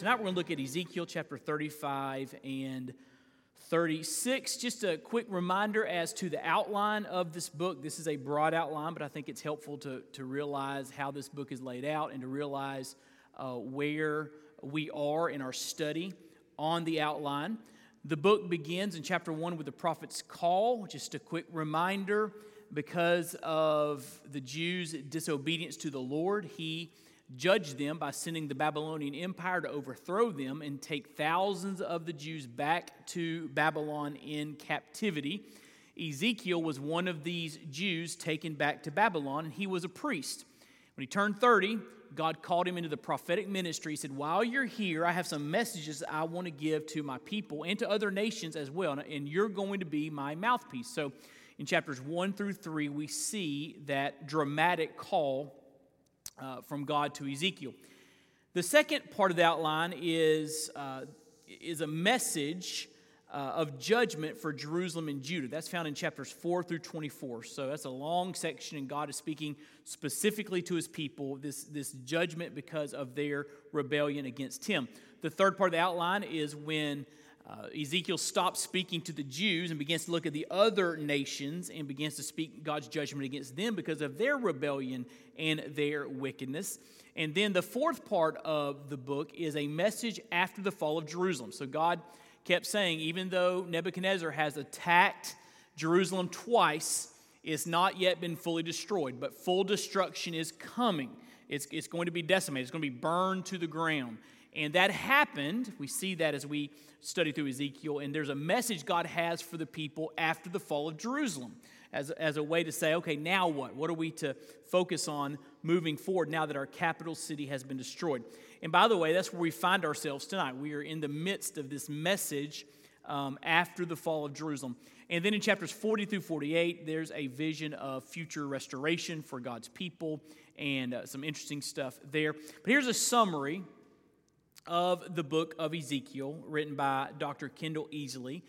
Tonight we're going to look at Ezekiel chapter 35 and 36. Just a quick reminder as to the outline of this book. This is a broad outline, but I think it's helpful to, to realize how this book is laid out and to realize uh, where we are in our study on the outline. The book begins in chapter 1 with the prophet's call, just a quick reminder because of the Jews' disobedience to the Lord, he judged them by sending the Babylonian Empire to overthrow them and take thousands of the Jews back to Babylon in captivity. Ezekiel was one of these Jews taken back to Babylon, and he was a priest. When he turned 30, God called him into the prophetic ministry. He said, While you're here, I have some messages I want to give to my people and to other nations as well, and you're going to be my mouthpiece. So in chapters 1 through 3, we see that dramatic call uh, from God to Ezekiel. The second part of the outline is, uh, is a message uh, of judgment for Jerusalem and Judah. That's found in chapters 4 through 24. So that's a long section, and God is speaking specifically to his people this, this judgment because of their rebellion against him. The third part of the outline is when uh, Ezekiel stops speaking to the Jews and begins to look at the other nations and begins to speak God's judgment against them because of their rebellion and their wickedness. And then the fourth part of the book is a message after the fall of Jerusalem. So God kept saying, even though Nebuchadnezzar has attacked Jerusalem twice, it's not yet been fully destroyed, but full destruction is coming. It's, it's going to be decimated, it's going to be burned to the ground. And that happened. We see that as we study through Ezekiel. And there's a message God has for the people after the fall of Jerusalem as, as a way to say, okay, now what? What are we to focus on moving forward now that our capital city has been destroyed? And by the way, that's where we find ourselves tonight. We are in the midst of this message um, after the fall of Jerusalem. And then in chapters 40 through 48, there's a vision of future restoration for God's people and uh, some interesting stuff there. But here's a summary of the book of Ezekiel, written by Dr. Kendell Easley.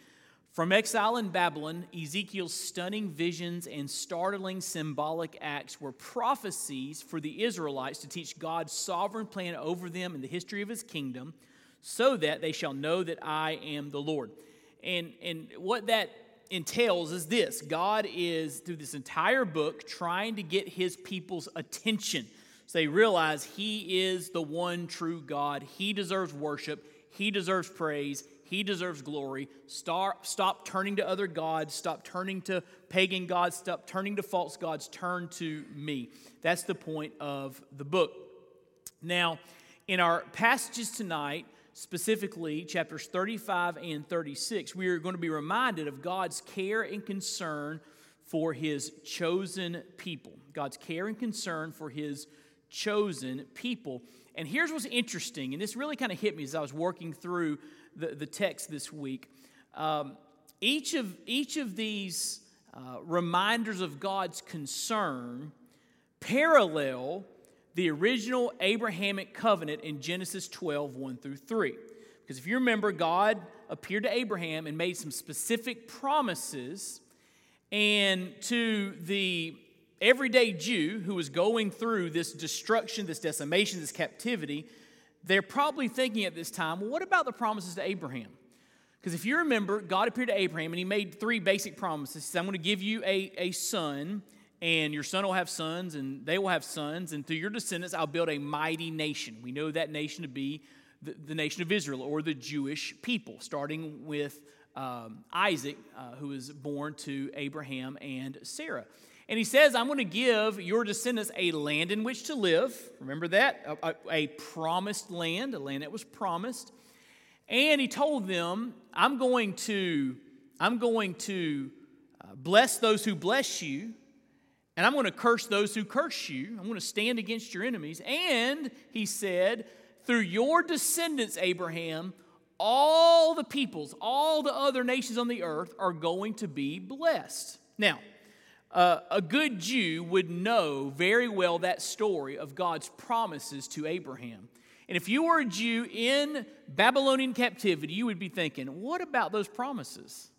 From exile in Babylon, Ezekiel's stunning visions and startling symbolic acts were prophecies for the Israelites to teach God's sovereign plan over them in the history of his kingdom, so that they shall know that I am the Lord. And, and what that entails is this God is, through this entire book, trying to get his people's attention. So they realize he is the one true God. He deserves worship, he deserves praise, he deserves glory. Stop, stop turning to other gods. Stop turning to pagan gods. Stop turning to false gods. Turn to me. That's the point of the book. Now, in our passages tonight, specifically chapters 35 and 36, we are going to be reminded of God's care and concern for his chosen people. God's care and concern for his chosen people. And here's what's interesting, and this really kind of hit me as I was working through the, the text this week. Um, each, of, each of these uh, reminders of God's concern parallel the original Abrahamic covenant in Genesis 12, 1 through 3. Because if you remember, God appeared to Abraham and made some specific promises, and to the everyday Jew who was going through this destruction, this decimation, this captivity, they're probably thinking at this time, well, what about the promises to Abraham? Because if you remember, God appeared to Abraham and he made three basic promises. He said, I'm going to give you a, a son, and your son will have sons, and they will have sons, and through your descendants, I'll build a mighty nation. We know that nation to be the, the nation of Israel or the Jewish people, starting with um, Isaac, uh, who was born to Abraham and Sarah. And he says, I'm going to give your descendants a land in which to live. Remember that? A, a, a, promised land, a land that was promised. And he told them, I'm going to, I'm going to uh, bless those who bless you, and I'm going to curse those who curse you. I'm going to stand against your enemies. And he said, through your descendants, Abraham, all the peoples, all the other nations on the earth are going to be blessed. Now, uh, a good Jew would know very well that story of God's promises to Abraham. And if you were a Jew in Babylonian captivity, you would be thinking, what about those promises?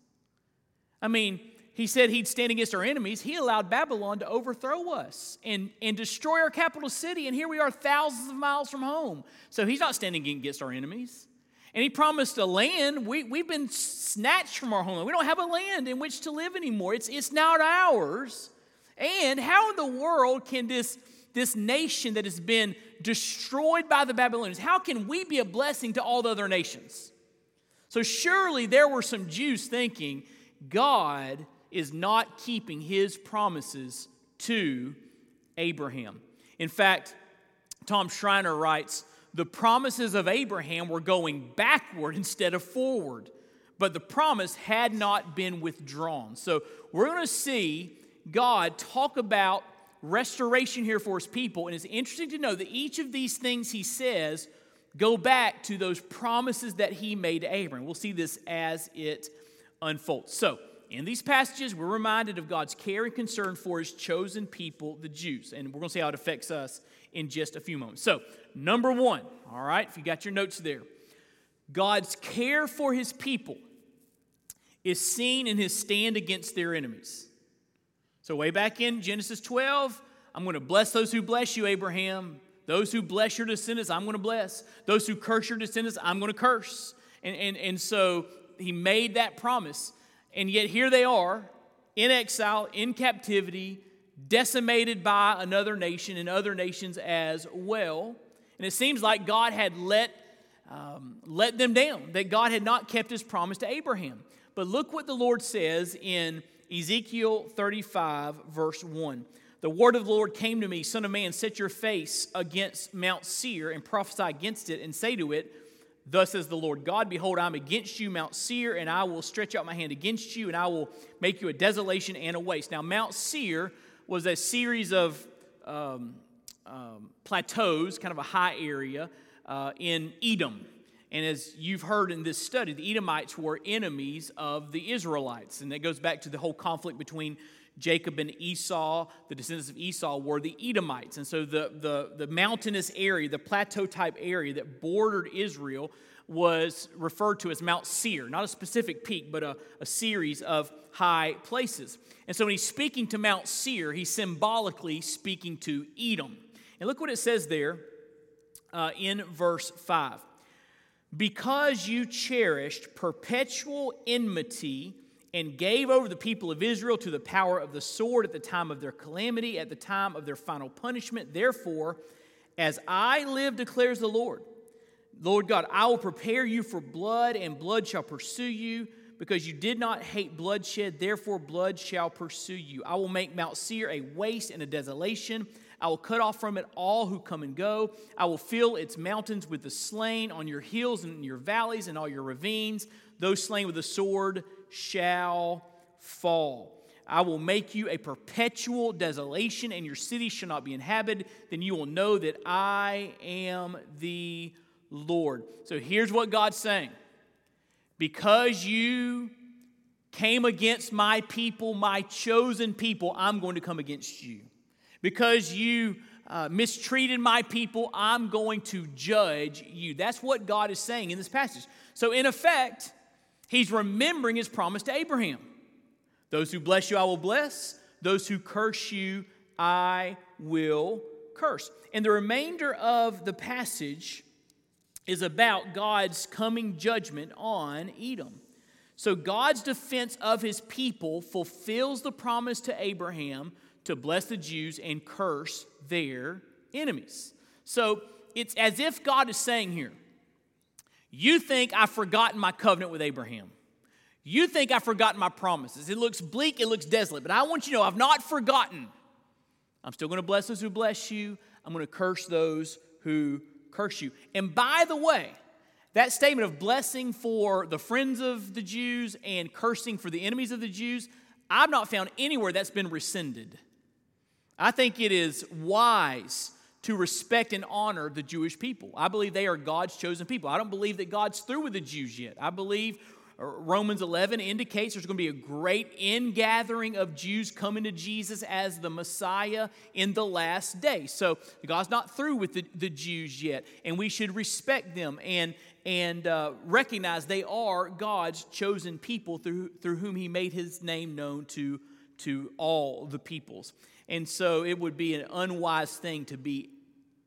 I mean, he said he'd stand against our enemies. He allowed Babylon to overthrow us and, and destroy our capital city. And here we are, thousands of miles from home. So he's not standing against our enemies. And he promised a land. We, we've been snatched from our homeland. We don't have a land in which to live anymore. It's, it's not ours. And how in the world can this, this nation that has been destroyed by the Babylonians, how can we be a blessing to all the other nations? So surely there were some Jews thinking God is not keeping his promises to Abraham. In fact, Tom Schreiner writes, the promises of Abraham were going backward instead of forward, but the promise had not been withdrawn. So we're going to see God talk about restoration here for his people, and it's interesting to know that each of these things he says go back to those promises that he made to Abraham. We'll see this as it unfolds. So, in these passages, we're reminded of God's care and concern for his chosen people, the Jews. And we're going to see how it affects us in just a few moments. So, number one, all right, if you got your notes there, God's care for his people is seen in his stand against their enemies. So, way back in Genesis 12, I'm going to bless those who bless you, Abraham. Those who bless your descendants, I'm going to bless. Those who curse your descendants, I'm going to curse. And, and, and so he made that promise. And yet here they are in exile, in captivity, decimated by another nation and other nations as well. And it seems like God had let, um, let them down, that God had not kept his promise to Abraham. But look what the Lord says in Ezekiel 35, verse 1. The word of the Lord came to me, Son of man, set your face against Mount Seir and prophesy against it, and say to it, Thus says the Lord God, Behold, I'm against you, Mount Seir, and I will stretch out my hand against you, and I will make you a desolation and a waste. Now, Mount Seir was a series of um, um, plateaus, kind of a high area uh, in Edom. And as you've heard in this study, the Edomites were enemies of the Israelites. And that goes back to the whole conflict between Jacob and Esau, the descendants of Esau, were the Edomites. And so the, the, the mountainous area, the plateau type area that bordered Israel, was referred to as Mount Seir, not a specific peak, but a, a series of high places. And so when he's speaking to Mount Seir, he's symbolically speaking to Edom. And look what it says there uh, in verse 5. Because you cherished perpetual enmity and gave over the people of Israel to the power of the sword at the time of their calamity, at the time of their final punishment. Therefore, as I live, declares the Lord, Lord God, I will prepare you for blood, and blood shall pursue you, because you did not hate bloodshed, therefore blood shall pursue you. I will make Mount Seir a waste and a desolation. I will cut off from it all who come and go. I will fill its mountains with the slain on your hills and in your valleys and all your ravines. Those slain with the sword shall fall. I will make you a perpetual desolation, and your city shall not be inhabited. Then you will know that I am the Lord. So here's what God's saying Because you came against my people, my chosen people, I'm going to come against you. Because you uh, mistreated my people, I'm going to judge you. That's what God is saying in this passage. So, in effect, He's remembering his promise to Abraham. Those who bless you, I will bless. Those who curse you, I will curse. And the remainder of the passage is about God's coming judgment on Edom. So God's defense of his people fulfills the promise to Abraham to bless the Jews and curse their enemies. So it's as if God is saying here, you think I've forgotten my covenant with Abraham. You think I've forgotten my promises. It looks bleak, it looks desolate, but I want you to know I've not forgotten. I'm still going to bless those who bless you, I'm going to curse those who curse you. And by the way, that statement of blessing for the friends of the Jews and cursing for the enemies of the Jews, I've not found anywhere that's been rescinded. I think it is wise to respect and honor the Jewish people. I believe they are God's chosen people. I don't believe that God's through with the Jews yet. I believe Romans 11 indicates there's going to be a great ingathering of Jews coming to Jesus as the Messiah in the last day. So God's not through with the, the Jews yet, and we should respect them and, and uh, recognize they are God's chosen people through, through whom He made His name known to, to all the peoples. And so it would be an unwise thing to be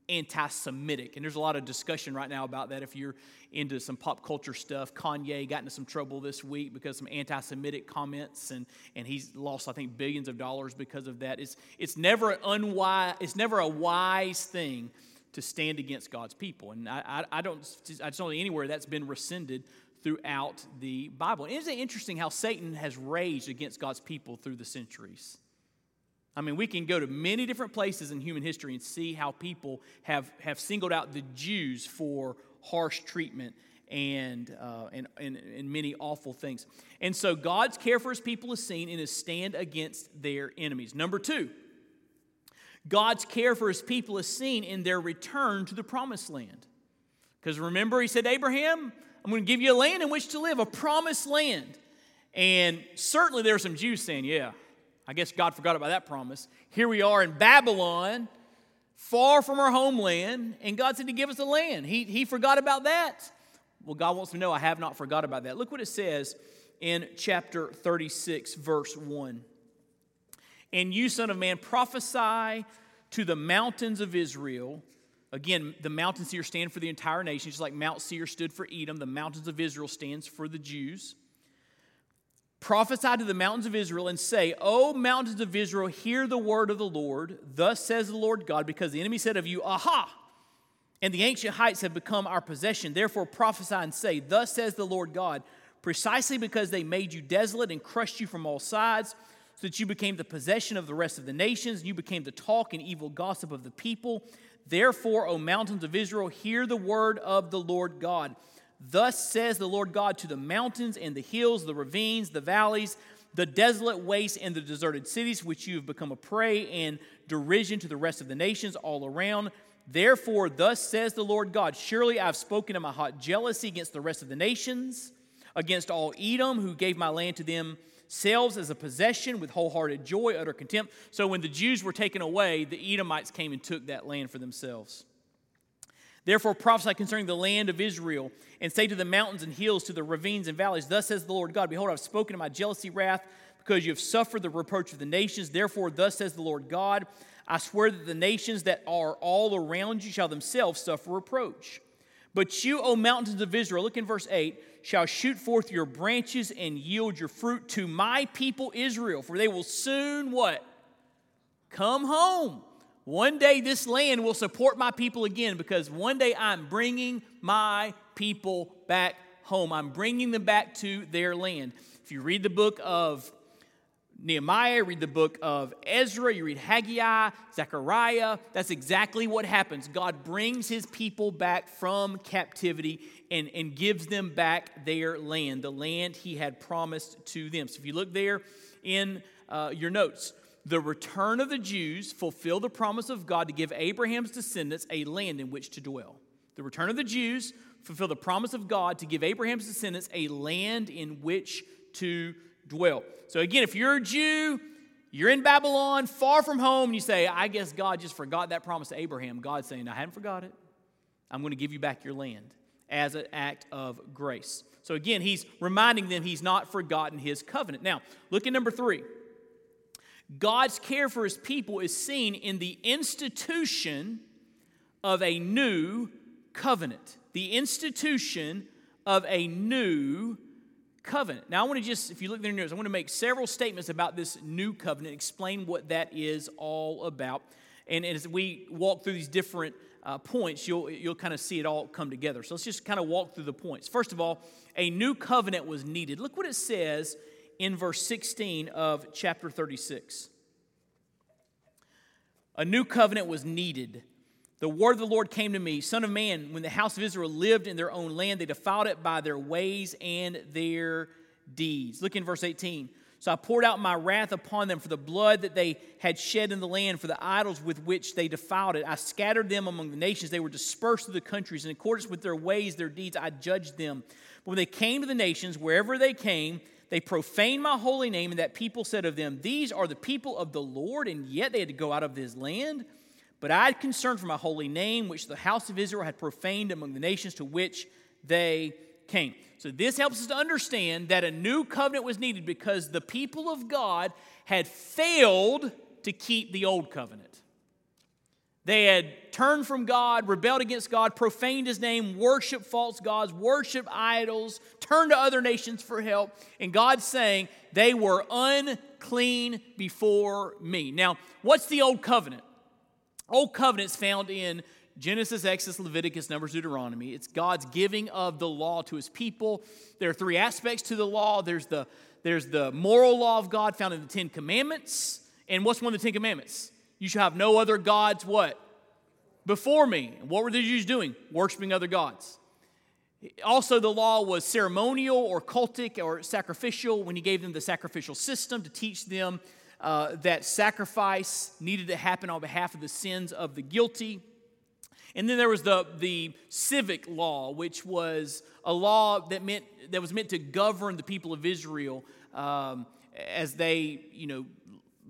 anti Semitic. And there's a lot of discussion right now about that if you're into some pop culture stuff. Kanye got into some trouble this week because some anti Semitic comments, and, and he's lost, I think, billions of dollars because of that. It's, it's, never unwise, it's never a wise thing to stand against God's people. And I, I, I don't, I just don't know anywhere that's been rescinded throughout the Bible. And isn't it interesting how Satan has raged against God's people through the centuries? I mean, we can go to many different places in human history and see how people have, have singled out the Jews for harsh treatment and, uh, and, and, and many awful things. And so God's care for his people is seen in his stand against their enemies. Number two, God's care for his people is seen in their return to the promised land. Because remember, he said, Abraham, I'm going to give you a land in which to live, a promised land. And certainly there are some Jews saying, Yeah, I guess God forgot about that promise. Here we are in Babylon, far from our homeland, and God said to give us a land. He, he forgot about that. Well, God wants to know I have not forgot about that. Look what it says in chapter 36, verse 1. And you, son of man, prophesy to the mountains of Israel. Again, the mountains here stand for the entire nation, just like Mount Seir stood for Edom. The mountains of Israel stands for the Jews. Prophesy to the mountains of Israel and say, O mountains of Israel, hear the word of the Lord. Thus says the Lord God, because the enemy said of you, Aha! And the ancient heights have become our possession. Therefore prophesy and say, Thus says the Lord God, precisely because they made you desolate and crushed you from all sides, so that you became the possession of the rest of the nations, and you became the talk and evil gossip of the people. Therefore, O mountains of Israel, hear the word of the Lord God. Thus says the Lord God to the mountains and the hills, the ravines, the valleys, the desolate wastes, and the deserted cities, which you have become a prey and derision to the rest of the nations all around. Therefore, thus says the Lord God Surely I have spoken in my hot jealousy against the rest of the nations, against all Edom, who gave my land to themselves as a possession with wholehearted joy, utter contempt. So when the Jews were taken away, the Edomites came and took that land for themselves. Therefore prophesy concerning the land of Israel, and say to the mountains and hills, to the ravines and valleys, Thus says the Lord God, Behold, I've spoken in my jealousy wrath, because you have suffered the reproach of the nations. Therefore, thus says the Lord God, I swear that the nations that are all around you shall themselves suffer reproach. But you, O mountains of Israel, look in verse 8, shall shoot forth your branches and yield your fruit to my people Israel, for they will soon what? Come home one day this land will support my people again because one day I'm bringing my people back home. I'm bringing them back to their land. If you read the book of Nehemiah, read the book of Ezra, you read Haggai, Zechariah, that's exactly what happens. God brings his people back from captivity and, and gives them back their land, the land he had promised to them. So if you look there in uh, your notes, the return of the Jews fulfilled the promise of God to give Abraham's descendants a land in which to dwell. The return of the Jews fulfilled the promise of God to give Abraham's descendants a land in which to dwell. So, again, if you're a Jew, you're in Babylon, far from home, and you say, I guess God just forgot that promise to Abraham. God's saying, I hadn't forgot it. I'm going to give you back your land as an act of grace. So, again, he's reminding them he's not forgotten his covenant. Now, look at number three. God's care for his people is seen in the institution of a new covenant. The institution of a new covenant. Now, I want to just, if you look there in your notes, I want to make several statements about this new covenant, explain what that is all about. And as we walk through these different uh, points, you'll, you'll kind of see it all come together. So let's just kind of walk through the points. First of all, a new covenant was needed. Look what it says in verse 16 of chapter 36. A new covenant was needed. The word of the Lord came to me Son of man, when the house of Israel lived in their own land, they defiled it by their ways and their deeds. Look in verse 18. So I poured out my wrath upon them for the blood that they had shed in the land, for the idols with which they defiled it. I scattered them among the nations. They were dispersed through the countries. In accordance with their ways, their deeds, I judged them. But when they came to the nations, wherever they came, they profaned my holy name, and that people said of them, These are the people of the Lord, and yet they had to go out of his land. But I had concern for my holy name, which the house of Israel had profaned among the nations to which they came. So, this helps us to understand that a new covenant was needed because the people of God had failed to keep the old covenant. They had turned from God, rebelled against God, profaned his name, worshiped false gods, worshiped idols, turned to other nations for help. And God's saying they were unclean before me. Now, what's the old covenant? Old covenant's found in Genesis, Exodus, Leviticus, Numbers, Deuteronomy. It's God's giving of the law to his people. There are three aspects to the law there's the, there's the moral law of God found in the Ten Commandments. And what's one of the Ten Commandments? You shall have no other gods, what? Before me. What were the Jews doing? Worshiping other gods. Also, the law was ceremonial or cultic or sacrificial when he gave them the sacrificial system to teach them uh, that sacrifice needed to happen on behalf of the sins of the guilty. And then there was the, the civic law, which was a law that meant that was meant to govern the people of Israel um, as they, you know,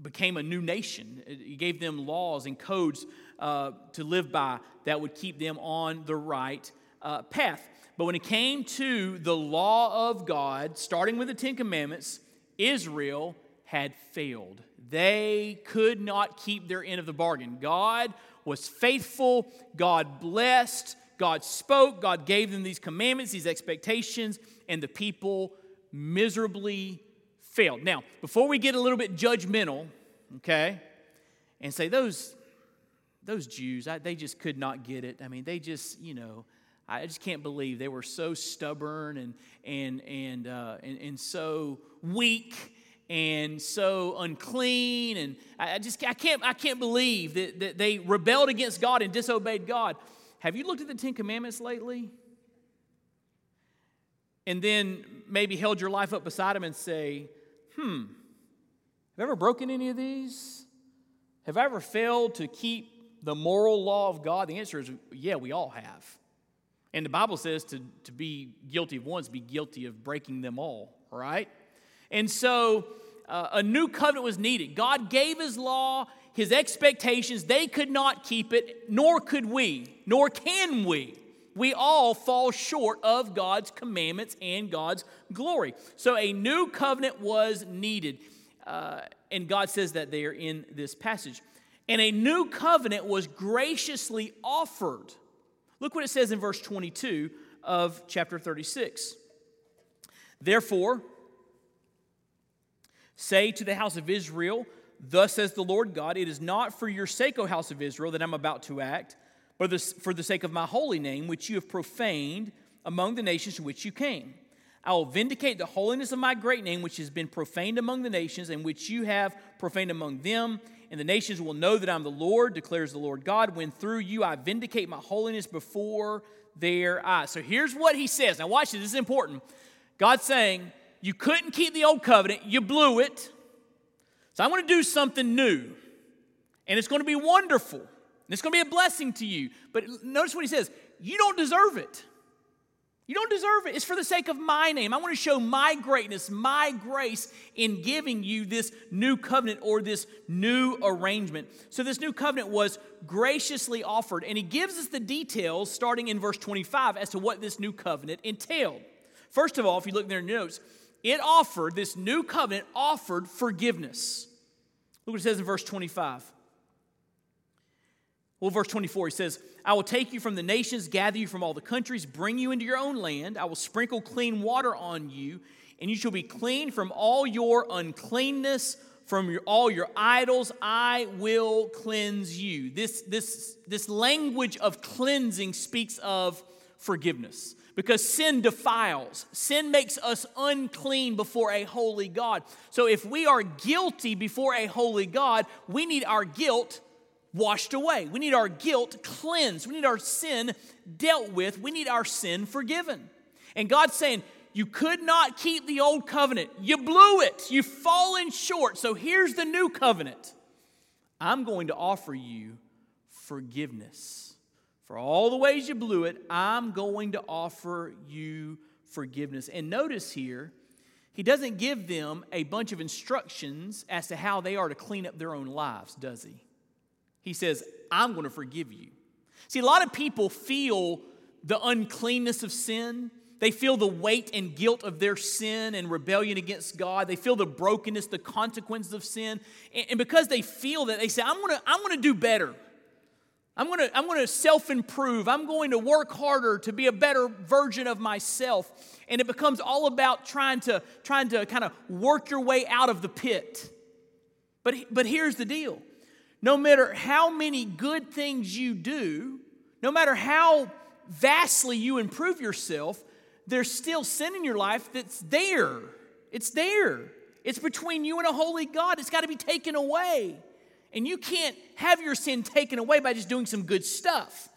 became a new nation. He gave them laws and codes uh, to live by that would keep them on the right uh, path. But when it came to the law of God, starting with the Ten Commandments, Israel had failed. They could not keep their end of the bargain. God was faithful, God blessed, God spoke, God gave them these commandments, these expectations, and the people miserably failed. Now, before we get a little bit judgmental, okay, and say those those Jews, I, they just could not get it. I mean, they just, you know, I just can't believe they were so stubborn and and and uh, and, and so weak and so unclean and I just I can't I can't believe that, that they rebelled against God and disobeyed God. Have you looked at the Ten Commandments lately? And then maybe held your life up beside them and say, hmm, have I ever broken any of these? Have I ever failed to keep the moral law of God? The answer is yeah, we all have. And the Bible says to, to be guilty of one is be guilty of breaking them all, right? And so uh, a new covenant was needed. God gave his law, his expectations. They could not keep it, nor could we, nor can we. We all fall short of God's commandments and God's glory. So a new covenant was needed. Uh, and God says that there in this passage. And a new covenant was graciously offered. Look what it says in verse 22 of chapter 36. Therefore, Say to the house of Israel, Thus says the Lord God, It is not for your sake, O house of Israel, that I'm about to act, but for the sake of my holy name, which you have profaned among the nations to which you came. I will vindicate the holiness of my great name, which has been profaned among the nations, and which you have profaned among them. And the nations will know that I'm the Lord, declares the Lord God, when through you I vindicate my holiness before their eyes. So here's what he says. Now, watch this, this is important. God's saying, you couldn't keep the old covenant, you blew it. So I want to do something new. And it's going to be wonderful. It's going to be a blessing to you. But notice what he says you don't deserve it. You don't deserve it. It's for the sake of my name. I want to show my greatness, my grace in giving you this new covenant or this new arrangement. So, this new covenant was graciously offered, and he gives us the details starting in verse 25 as to what this new covenant entailed. First of all, if you look in their notes, it offered, this new covenant offered forgiveness. Look what it says in verse 25. Well, verse 24, he says, I will take you from the nations, gather you from all the countries, bring you into your own land. I will sprinkle clean water on you, and you shall be clean from all your uncleanness, from your, all your idols. I will cleanse you. This, this, this language of cleansing speaks of forgiveness because sin defiles. Sin makes us unclean before a holy God. So if we are guilty before a holy God, we need our guilt washed away. We need our guilt cleansed. We need our sin dealt with. We need our sin forgiven. And God's saying, You could not keep the old covenant. You blew it. You've fallen short. So here's the new covenant I'm going to offer you forgiveness. For all the ways you blew it, I'm going to offer you forgiveness. And notice here, he doesn't give them a bunch of instructions as to how they are to clean up their own lives, does he? He says, I'm going to forgive you. See, a lot of people feel the uncleanness of sin. They feel the weight and guilt of their sin and rebellion against God. They feel the brokenness, the consequences of sin. And because they feel that, they say, I'm gonna, I'm gonna do better. I'm gonna, I'm gonna self improve. I'm going to work harder to be a better version of myself. And it becomes all about trying to, trying to kind of work your way out of the pit. But, but here's the deal no matter how many good things you do, no matter how vastly you improve yourself, there's still sin in your life that's there. It's there. It's between you and a holy God. It's got to be taken away. And you can't have your sin taken away by just doing some good stuff.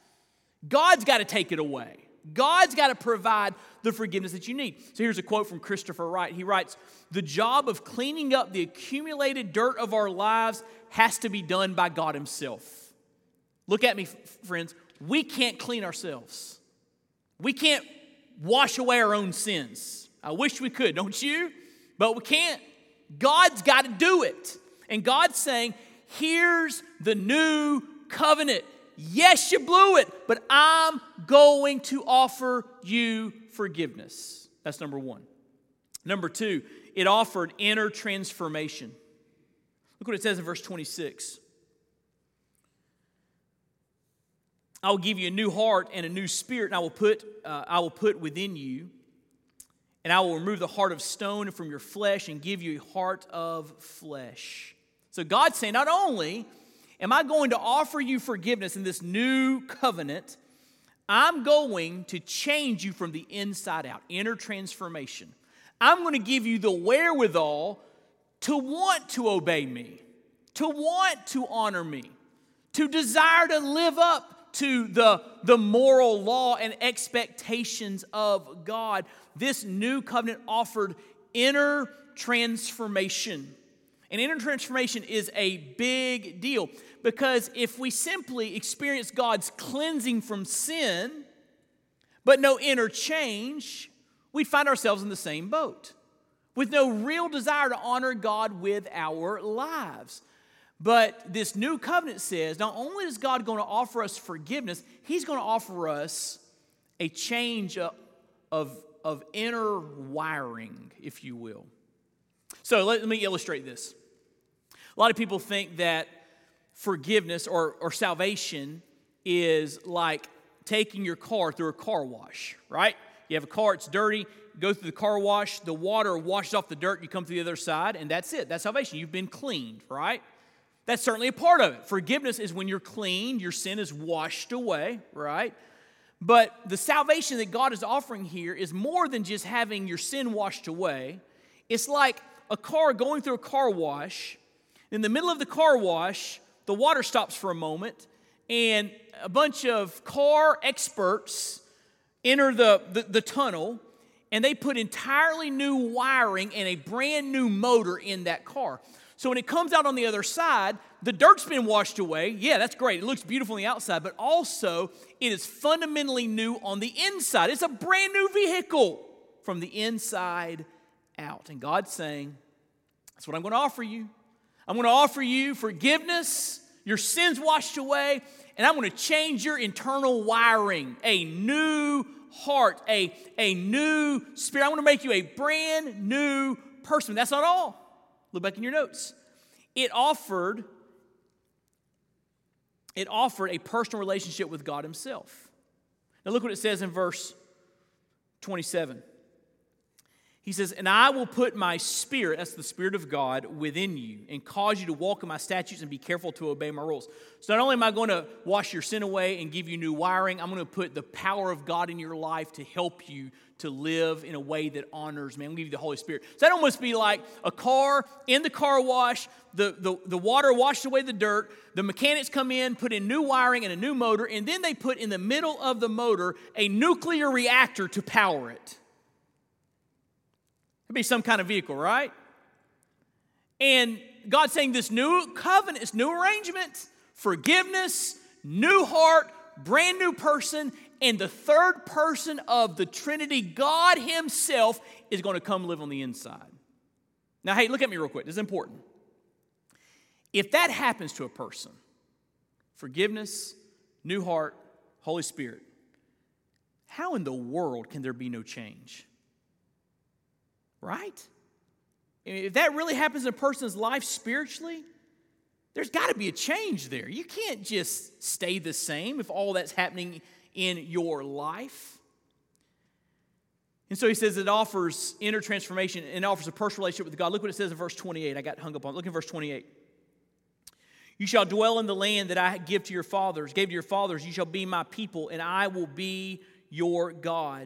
God's got to take it away. God's got to provide the forgiveness that you need. So here's a quote from Christopher Wright. He writes The job of cleaning up the accumulated dirt of our lives has to be done by God Himself. Look at me, friends. We can't clean ourselves, we can't wash away our own sins. I wish we could, don't you? But we can't. God's got to do it. And God's saying, Here's the new covenant. Yes, you blew it, but I'm going to offer you forgiveness. That's number one. Number two, it offered inner transformation. Look what it says in verse 26. I will give you a new heart and a new spirit, and I will put, uh, I will put within you. And I will remove the heart of stone from your flesh and give you a heart of flesh. So God's saying, not only am I going to offer you forgiveness in this new covenant, I'm going to change you from the inside out, inner transformation. I'm going to give you the wherewithal to want to obey me, to want to honor me, to desire to live up to the, the moral law and expectations of God. This new covenant offered inner transformation. And inner transformation is a big deal because if we simply experience God's cleansing from sin, but no inner change, we'd find ourselves in the same boat with no real desire to honor God with our lives. But this new covenant says not only is God going to offer us forgiveness, He's going to offer us a change of, of, of inner wiring, if you will. So let, let me illustrate this. A lot of people think that forgiveness or, or salvation is like taking your car through a car wash, right? You have a car, it's dirty, go through the car wash, the water washes off the dirt, you come to the other side, and that's it. That's salvation. You've been cleaned, right? That's certainly a part of it. Forgiveness is when you're cleaned, your sin is washed away, right? But the salvation that God is offering here is more than just having your sin washed away. It's like a car going through a car wash. In the middle of the car wash, the water stops for a moment, and a bunch of car experts enter the, the, the tunnel and they put entirely new wiring and a brand new motor in that car. So when it comes out on the other side, the dirt's been washed away. Yeah, that's great. It looks beautiful on the outside, but also it is fundamentally new on the inside. It's a brand new vehicle from the inside out. And God's saying, That's what I'm going to offer you. I'm going to offer you forgiveness, your sins washed away, and I'm going to change your internal wiring, a new heart, a, a new spirit. I want to make you a brand new person. That's not all. Look back in your notes. It offered it offered a personal relationship with God himself. Now look what it says in verse 27. He says, And I will put my spirit, that's the spirit of God, within you and cause you to walk in my statutes and be careful to obey my rules. So not only am I going to wash your sin away and give you new wiring, I'm going to put the power of God in your life to help you to live in a way that honors me. I'm going to give you the Holy Spirit. So that almost be like a car in the car wash, the, the, the water washed away the dirt, the mechanics come in, put in new wiring and a new motor, and then they put in the middle of the motor a nuclear reactor to power it. It'd be some kind of vehicle, right? And God's saying this new covenant, this new arrangement, forgiveness, new heart, brand new person, and the third person of the Trinity, God Himself, is going to come live on the inside. Now, hey, look at me real quick. This is important. If that happens to a person, forgiveness, new heart, Holy Spirit, how in the world can there be no change? Right? If that really happens in a person's life spiritually, there's got to be a change there. You can't just stay the same if all that's happening in your life. And so he says it offers inner transformation and offers a personal relationship with God. Look what it says in verse 28. I got hung up on. Look at verse 28. You shall dwell in the land that I give to your fathers, gave to your fathers. You shall be my people, and I will be your God.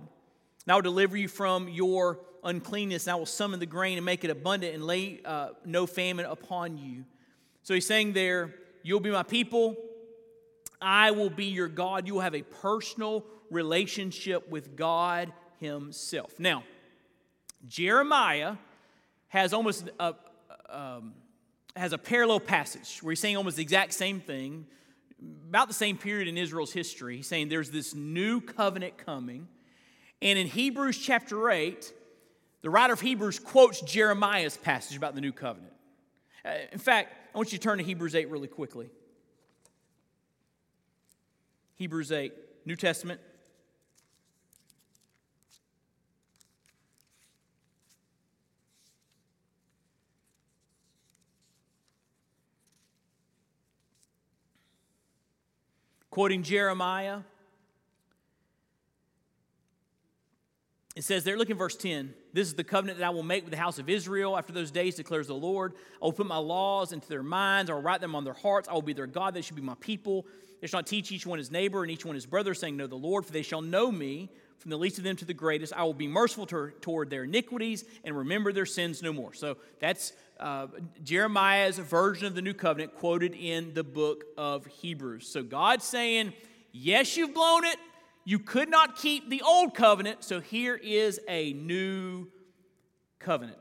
And I will deliver you from your uncleanness, and I will summon the grain and make it abundant and lay uh, no famine upon you. So he's saying there, You'll be my people. I will be your God. You will have a personal relationship with God Himself. Now, Jeremiah has almost a, um, has a parallel passage where he's saying almost the exact same thing, about the same period in Israel's history. He's saying there's this new covenant coming. And in Hebrews chapter 8, the writer of Hebrews quotes Jeremiah's passage about the new covenant. Uh, in fact, I want you to turn to Hebrews 8 really quickly. Hebrews 8, New Testament. Quoting Jeremiah, It says there, look in verse 10. This is the covenant that I will make with the house of Israel after those days, declares the Lord. I will put my laws into their minds. I will write them on their hearts. I will be their God. They shall be my people. They shall not teach each one his neighbor and each one his brother, saying, Know the Lord, for they shall know me, from the least of them to the greatest. I will be merciful to, toward their iniquities and remember their sins no more. So that's uh, Jeremiah's version of the new covenant quoted in the book of Hebrews. So God's saying, Yes, you've blown it. You could not keep the old covenant, so here is a new covenant.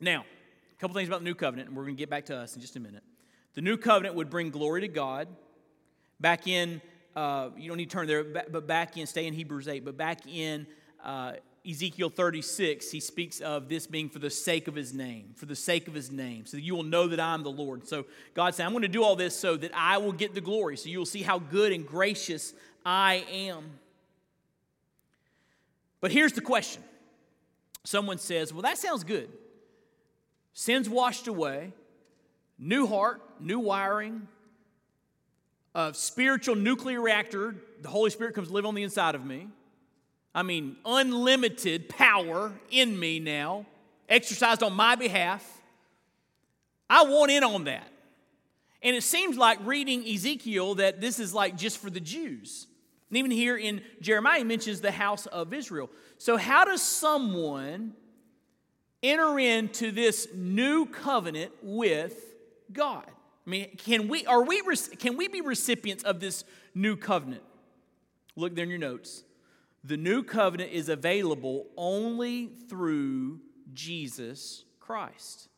Now, a couple things about the new covenant, and we're going to get back to us in just a minute. The new covenant would bring glory to God. Back in, uh, you don't need to turn there, but back in, stay in Hebrews 8, but back in uh, Ezekiel 36, he speaks of this being for the sake of his name, for the sake of his name, so that you will know that I'm the Lord. So God said, I'm going to do all this so that I will get the glory, so you will see how good and gracious I am. But here's the question someone says, Well, that sounds good. Sin's washed away, new heart, new wiring, a spiritual nuclear reactor. The Holy Spirit comes live on the inside of me. I mean, unlimited power in me now, exercised on my behalf. I want in on that. And it seems like reading Ezekiel that this is like just for the Jews. And even here in Jeremiah, he mentions the house of Israel. So, how does someone enter into this new covenant with God? I mean, can we, are we, can we be recipients of this new covenant? Look there in your notes. The new covenant is available only through Jesus Christ.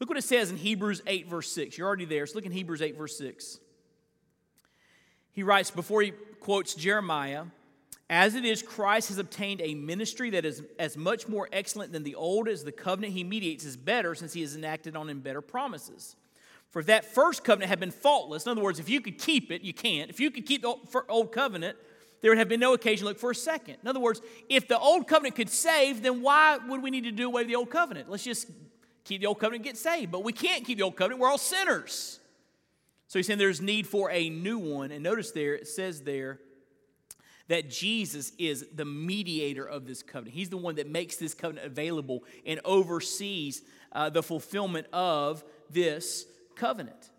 Look what it says in Hebrews 8, verse 6. You're already there, so look in Hebrews 8, verse 6. He writes, before he quotes Jeremiah, as it is, Christ has obtained a ministry that is as much more excellent than the old as the covenant he mediates is better, since he has enacted on him better promises. For if that first covenant had been faultless, in other words, if you could keep it, you can't. If you could keep the old covenant, there would have been no occasion to look for a second. In other words, if the old covenant could save, then why would we need to do away with the old covenant? Let's just keep the old covenant and get saved. But we can't keep the old covenant, we're all sinners. So he's saying there's need for a new one. And notice there, it says there that Jesus is the mediator of this covenant. He's the one that makes this covenant available and oversees uh, the fulfillment of this covenant.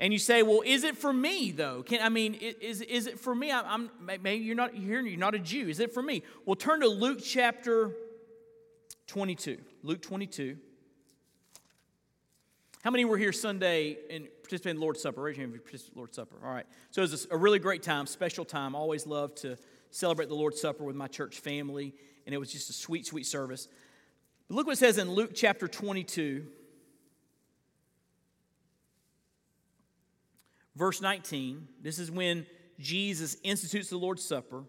And you say, well, is it for me though? Can I mean, is, is it for me? I'm, I'm maybe you're not here. You're not a Jew. Is it for me? Well, turn to Luke chapter 22. Luke 22. How many were here Sunday and participated in Lord's Supper? Raise your hand if you participated in Lord's Supper. All right. So it was a really great time, special time. Always love to celebrate the Lord's Supper with my church family, and it was just a sweet, sweet service. But look what it says in Luke chapter 22, verse 19. This is when Jesus institutes the Lord's Supper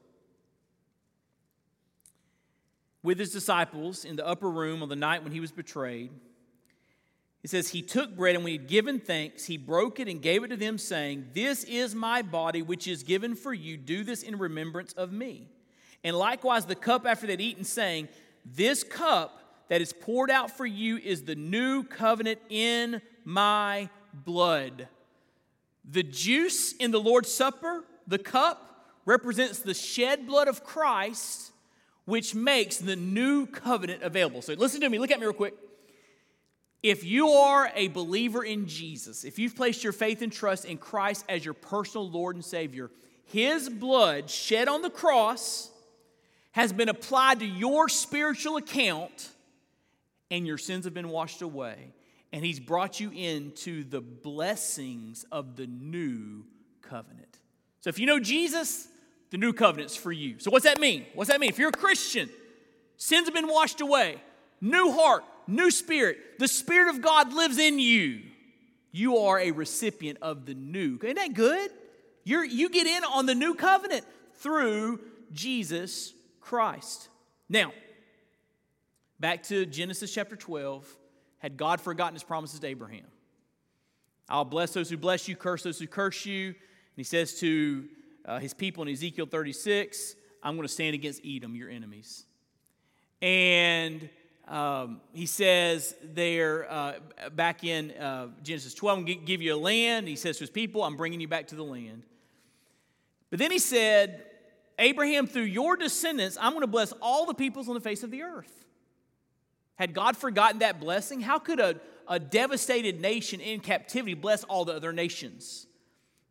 with his disciples in the upper room on the night when he was betrayed. It says, He took bread, and when he had given thanks, he broke it and gave it to them, saying, This is my body, which is given for you. Do this in remembrance of me. And likewise, the cup after they'd eaten, saying, This cup that is poured out for you is the new covenant in my blood. The juice in the Lord's Supper, the cup, represents the shed blood of Christ, which makes the new covenant available. So listen to me, look at me real quick. If you are a believer in Jesus, if you've placed your faith and trust in Christ as your personal Lord and Savior, His blood shed on the cross has been applied to your spiritual account, and your sins have been washed away. And He's brought you into the blessings of the new covenant. So if you know Jesus, the new covenant's for you. So what's that mean? What's that mean? If you're a Christian, sins have been washed away, new heart, new spirit. The Spirit of God lives in you. You are a recipient of the new. Isn't that good? You're, you get in on the new covenant through Jesus Christ. Now, back to Genesis chapter 12. Had God forgotten his promises to Abraham? I'll bless those who bless you, curse those who curse you. And he says to uh, his people in Ezekiel 36, I'm going to stand against Edom, your enemies. And um, he says there, uh, back in uh, Genesis 12, I'm going to give you a land. He says to his people, I'm bringing you back to the land. But then he said, Abraham, through your descendants, I'm going to bless all the peoples on the face of the earth. Had God forgotten that blessing? How could a, a devastated nation in captivity bless all the other nations?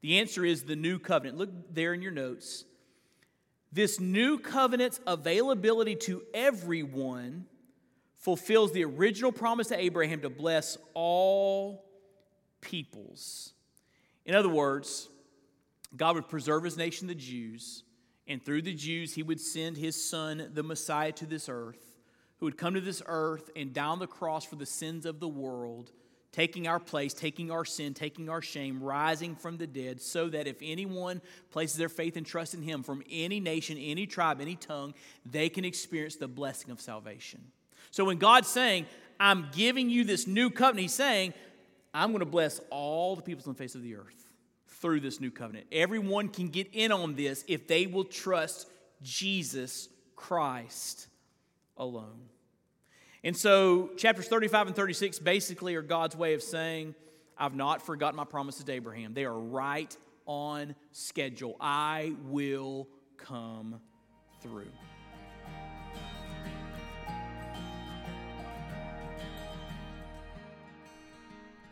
The answer is the new covenant. Look there in your notes. This new covenant's availability to everyone fulfills the original promise to Abraham to bless all peoples. In other words, God would preserve his nation, the Jews, and through the Jews, he would send his son, the Messiah, to this earth, who would come to this earth and down the cross for the sins of the world, taking our place, taking our sin, taking our shame, rising from the dead, so that if anyone places their faith and trust in him from any nation, any tribe, any tongue, they can experience the blessing of salvation. So when God's saying, I'm giving you this new covenant, He's saying, I'm going to bless all the peoples on the face of the earth through this new covenant. Everyone can get in on this if they will trust Jesus Christ alone. And so, chapters 35 and 36 basically are God's way of saying, I've not forgotten my promises to Abraham. They are right on schedule. I will come through.